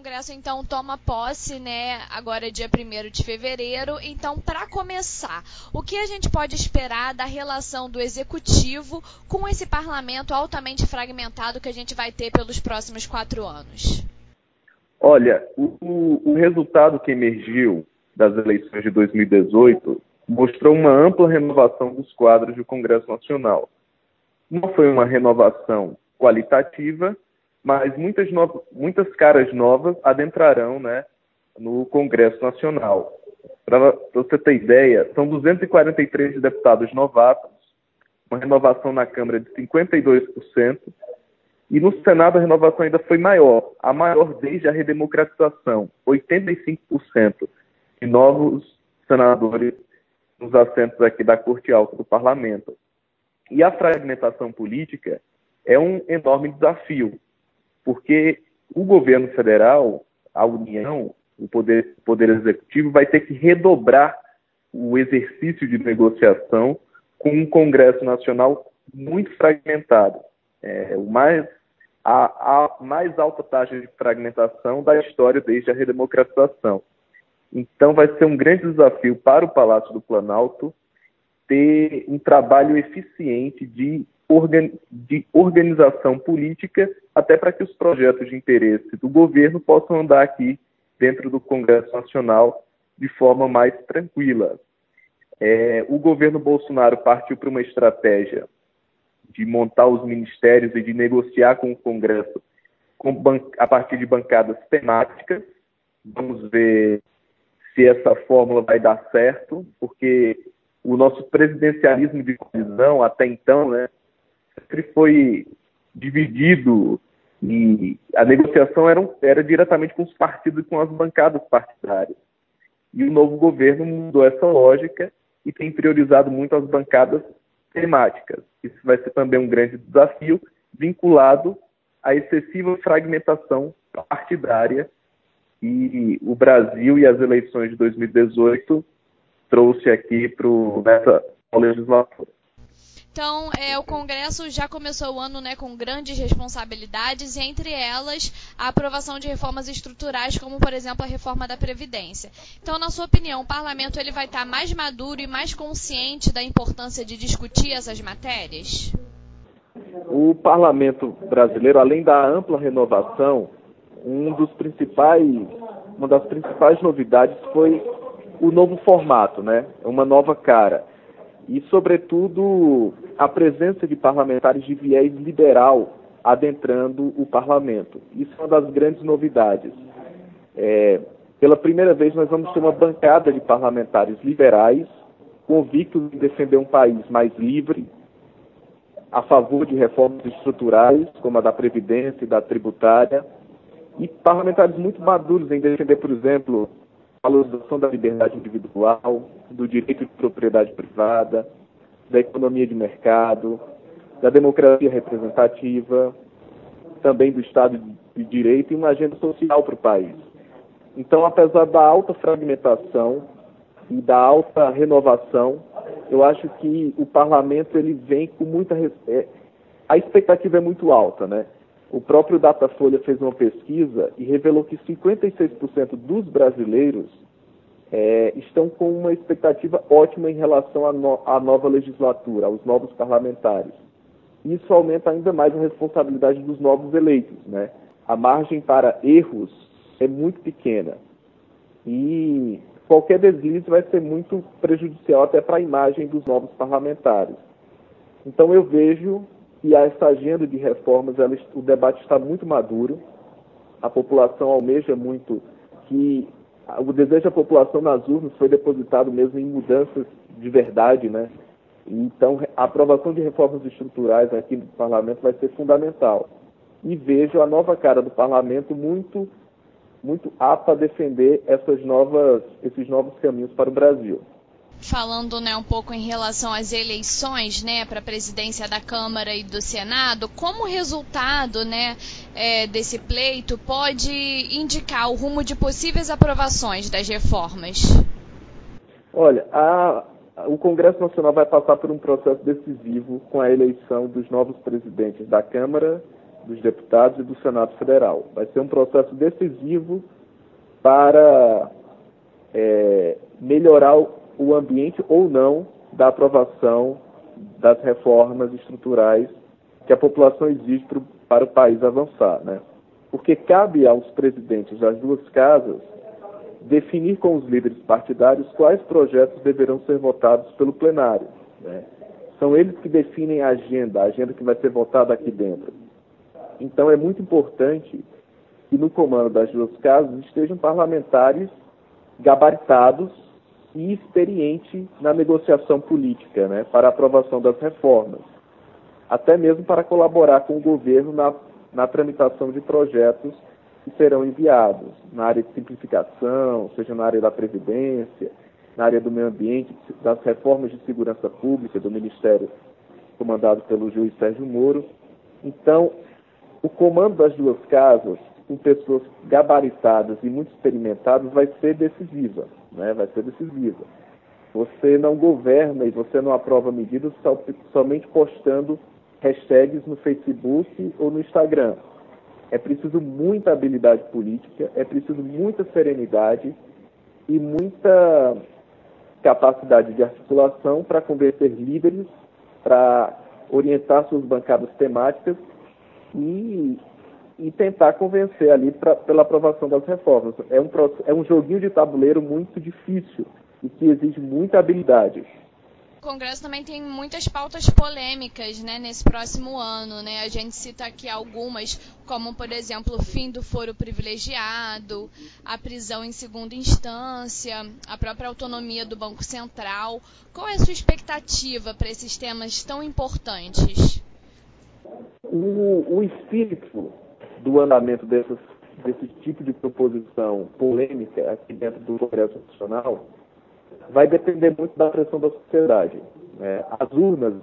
Congresso então toma posse, né, agora dia 1 de fevereiro. Então, para começar, o que a gente pode esperar da relação do Executivo com esse parlamento altamente fragmentado que a gente vai ter pelos próximos quatro anos? Olha, o, o resultado que emergiu das eleições de 2018 mostrou uma ampla renovação dos quadros do Congresso Nacional. Não foi uma renovação qualitativa, mas muitas, muitas caras novas adentrarão né, no Congresso Nacional. Para você ter ideia, são 243 deputados novatos, uma renovação na Câmara de 52%, e no Senado a renovação ainda foi maior, a maior desde a redemocratização, 85% de novos senadores nos assentos aqui da Corte Alta do Parlamento. E a fragmentação política é um enorme desafio, porque o governo federal, a União, o poder, o poder executivo, vai ter que redobrar o exercício de negociação com um Congresso Nacional muito fragmentado. É, o mais, a, a mais alta taxa de fragmentação da história desde a redemocratização. Então, vai ser um grande desafio para o Palácio do Planalto ter um trabalho eficiente de de organização política, até para que os projetos de interesse do governo possam andar aqui dentro do Congresso Nacional de forma mais tranquila. É, o governo Bolsonaro partiu para uma estratégia de montar os ministérios e de negociar com o Congresso com a partir de bancadas temáticas. Vamos ver se essa fórmula vai dar certo, porque o nosso presidencialismo de colisão, até então, né, sempre foi dividido e a negociação era, era diretamente com os partidos e com as bancadas partidárias. E o novo governo mudou essa lógica e tem priorizado muito as bancadas temáticas. Isso vai ser também um grande desafio vinculado à excessiva fragmentação partidária e o Brasil e as eleições de 2018 trouxe aqui para nessa legislatura. Então, é, o Congresso já começou o ano né, com grandes responsabilidades, e entre elas a aprovação de reformas estruturais, como por exemplo a reforma da Previdência. Então, na sua opinião, o parlamento ele vai estar mais maduro e mais consciente da importância de discutir essas matérias? O parlamento brasileiro, além da ampla renovação, um dos principais, uma das principais novidades foi o novo formato, né? Uma nova cara e, sobretudo, a presença de parlamentares de viés liberal adentrando o parlamento. Isso é uma das grandes novidades. É, pela primeira vez, nós vamos ter uma bancada de parlamentares liberais convictos em defender um país mais livre, a favor de reformas estruturais, como a da Previdência e da tributária, e parlamentares muito maduros em defender, por exemplo, valorização da liberdade individual, do direito de propriedade privada, da economia de mercado, da democracia representativa, também do Estado de Direito e uma agenda social para o país. Então, apesar da alta fragmentação e da alta renovação, eu acho que o parlamento ele vem com muita é, a expectativa é muito alta, né? O próprio Datafolha fez uma pesquisa e revelou que 56% dos brasileiros é, estão com uma expectativa ótima em relação à, no, à nova legislatura, aos novos parlamentares. Isso aumenta ainda mais a responsabilidade dos novos eleitos. Né? A margem para erros é muito pequena. E qualquer deslize vai ser muito prejudicial até para a imagem dos novos parlamentares. Então eu vejo que essa agenda de reformas, ela, o debate está muito maduro, a população almeja muito que o desejo da população nas urnas foi depositado mesmo em mudanças de verdade, né? Então, a aprovação de reformas estruturais aqui no parlamento vai ser fundamental. E vejo a nova cara do parlamento muito muito apta a defender essas novas, esses novos caminhos para o Brasil falando né, um pouco em relação às eleições né, para a presidência da Câmara e do Senado, como resultado né, é, desse pleito pode indicar o rumo de possíveis aprovações das reformas? Olha, a, o Congresso Nacional vai passar por um processo decisivo com a eleição dos novos presidentes da Câmara dos Deputados e do Senado Federal. Vai ser um processo decisivo para é, melhorar o ambiente ou não da aprovação das reformas estruturais que a população exige para o país avançar, né? Porque cabe aos presidentes das duas casas definir com os líderes partidários quais projetos deverão ser votados pelo plenário. Né? São eles que definem a agenda, a agenda que vai ser votada aqui dentro. Então é muito importante que no comando das duas casas estejam parlamentares gabaritados e experientes na negociação política, né, para a aprovação das reformas, até mesmo para colaborar com o governo na, na tramitação de projetos que serão enviados na área de simplificação, seja na área da previdência, na área do meio ambiente, das reformas de segurança pública do Ministério comandado pelo juiz Sérgio Moro. Então, o comando das duas casas, com pessoas gabaritadas e muito experimentadas, vai ser decisiva, né? vai ser decisiva. Você não governa e você não aprova medidas somente postando hashtags no Facebook ou no Instagram. É preciso muita habilidade política, é preciso muita serenidade e muita capacidade de articulação para convencer líderes, para orientar suas bancadas temáticas e, e tentar convencer ali pra, pela aprovação das reformas. É um, é um joguinho de tabuleiro muito difícil e que exige muita habilidade. O Congresso também tem muitas pautas polêmicas né, nesse próximo ano. Né? A gente cita aqui algumas, como, por exemplo, o fim do foro privilegiado, a prisão em segunda instância, a própria autonomia do Banco Central. Qual é a sua expectativa para esses temas tão importantes? O, o espírito do andamento dessas, desse tipo de proposição polêmica aqui dentro do Congresso Nacional vai depender muito da pressão da sociedade. É, as urnas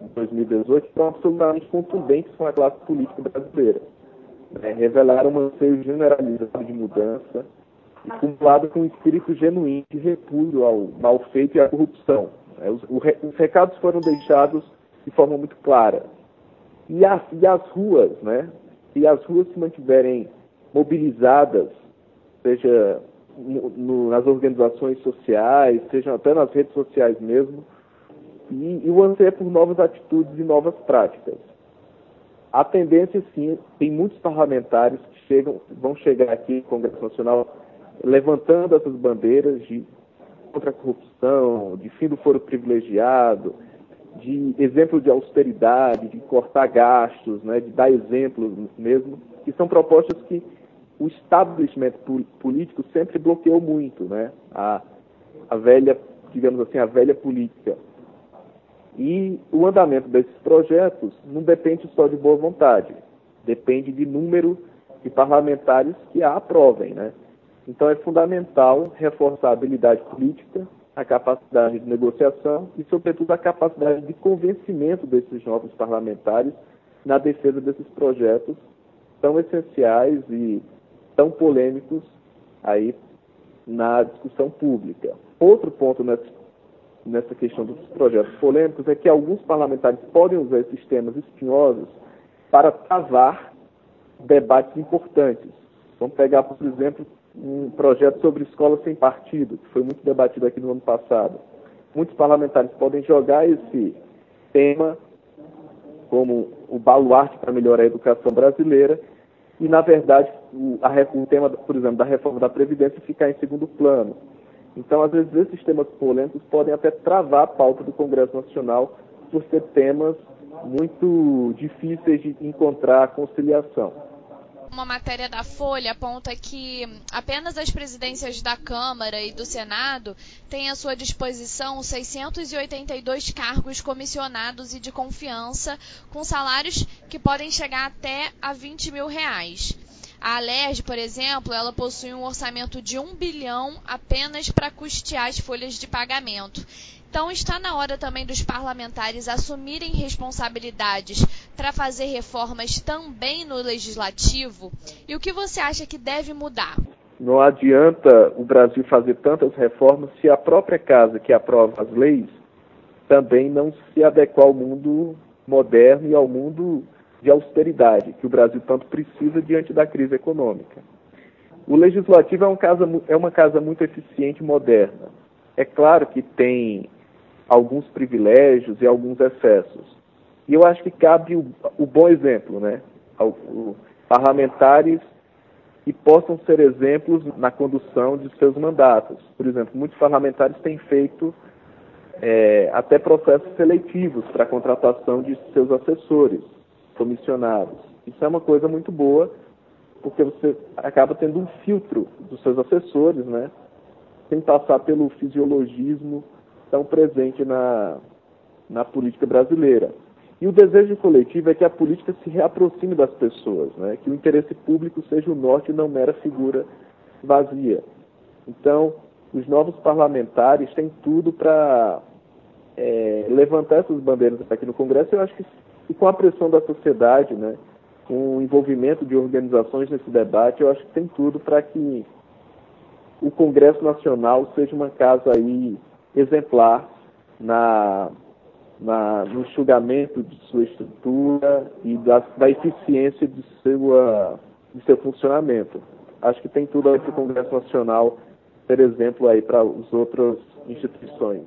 de 2018 foram absolutamente contundentes com a classe política brasileira. É, revelaram um anseio generalizado de mudança, acumulado com um espírito genuíno de repúdio ao mal feito e à corrupção. É, os, o, os, recados foram deixados de forma muito clara. E as, e as ruas, né? Se as ruas se mantiverem mobilizadas, seja no, nas organizações sociais, sejam até nas redes sociais mesmo, e, e o anseio é por novas atitudes e novas práticas. A tendência, sim, tem muitos parlamentares que chegam, vão chegar aqui no Congresso Nacional levantando essas bandeiras de contra a corrupção, de fim do foro privilegiado, de exemplo de austeridade, de cortar gastos, né, de dar exemplos mesmo, que são propostas que o establishment político sempre bloqueou muito, né? A, a velha, digamos assim, a velha política. E o andamento desses projetos não depende só de boa vontade, depende de número de parlamentares que a aprovem, né? Então é fundamental reforçar a habilidade política, a capacidade de negociação e, sobretudo, a capacidade de convencimento desses novos parlamentares na defesa desses projetos tão essenciais e tão polêmicos aí na discussão pública. Outro ponto nessa, nessa questão dos projetos polêmicos é que alguns parlamentares podem usar esses temas espinhosos para travar debates importantes. Vamos pegar, por exemplo, um projeto sobre escola sem partido, que foi muito debatido aqui no ano passado. Muitos parlamentares podem jogar esse tema como o baluarte para melhorar a educação brasileira e, na verdade, o, a, o tema, por exemplo, da reforma da Previdência ficar em segundo plano. Então, às vezes, esses temas polêmicos podem até travar a pauta do Congresso Nacional por ser temas muito difíceis de encontrar conciliação. Uma matéria da Folha aponta que apenas as presidências da Câmara e do Senado têm à sua disposição 682 cargos comissionados e de confiança, com salários que podem chegar até a 20 mil reais. A Alerj, por exemplo, ela possui um orçamento de 1 bilhão apenas para custear as folhas de pagamento. Então está na hora também dos parlamentares assumirem responsabilidades para fazer reformas também no legislativo. E o que você acha que deve mudar? Não adianta o Brasil fazer tantas reformas se a própria casa que aprova as leis também não se adequar ao mundo moderno e ao mundo de austeridade que o Brasil tanto precisa diante da crise econômica. O legislativo é, casa, é uma casa muito eficiente e moderna. É claro que tem alguns privilégios e alguns excessos. E eu acho que cabe o, o bom exemplo, né? O, parlamentares que possam ser exemplos na condução de seus mandatos. Por exemplo, muitos parlamentares têm feito é, até processos seletivos para a contratação de seus assessores, comissionados. Isso é uma coisa muito boa, porque você acaba tendo um filtro dos seus assessores, né? Sem passar pelo fisiologismo tão presente na, na política brasileira. E o desejo coletivo é que a política se reaproxime das pessoas, né? que o interesse público seja o norte e não mera figura vazia. Então, os novos parlamentares têm tudo para é, levantar essas bandeiras aqui no Congresso. Eu acho que e com a pressão da sociedade, né, com o envolvimento de organizações nesse debate, eu acho que tem tudo para que o Congresso Nacional seja uma casa aí exemplar na na, no enxugamento de sua estrutura e da, da eficiência de, sua, de seu funcionamento. Acho que tem tudo aí para o Congresso Nacional ser exemplo aí para as outras instituições.